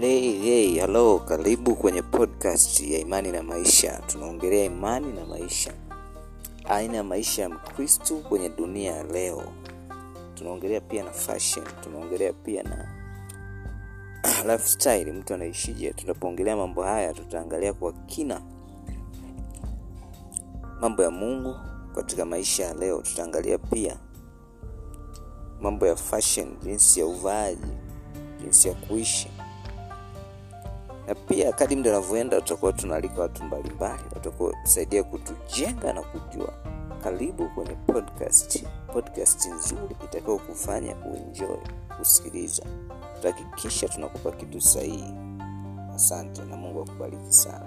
Hey, hey, hello, karibu kwenye podcast ya imani na maisha. Tunaongelea imani na maisha, aina ya maisha ya Mkristu kwenye dunia ya leo. Tunaongelea pia na fashion, tunaongelea pia na lifestyle, mtu anaishije. Tunapoongelea mambo haya, tutaangalia kwa kina mambo ya Mungu katika maisha ya leo. Tutaangalia pia mambo ya fashion, jinsi ya uvaaji, jinsi ya kuishi na pia kadi muda unavyoenda tutakuwa tunaalika watu mbalimbali watakuwa kusaidia kutujenga na kujua. Karibu kwenye podcast. Podcast nzuri itakao kufanya uenjoy kusikiliza. Tutahakikisha tunakupa kitu sahihi. Asante na mungu akubariki sana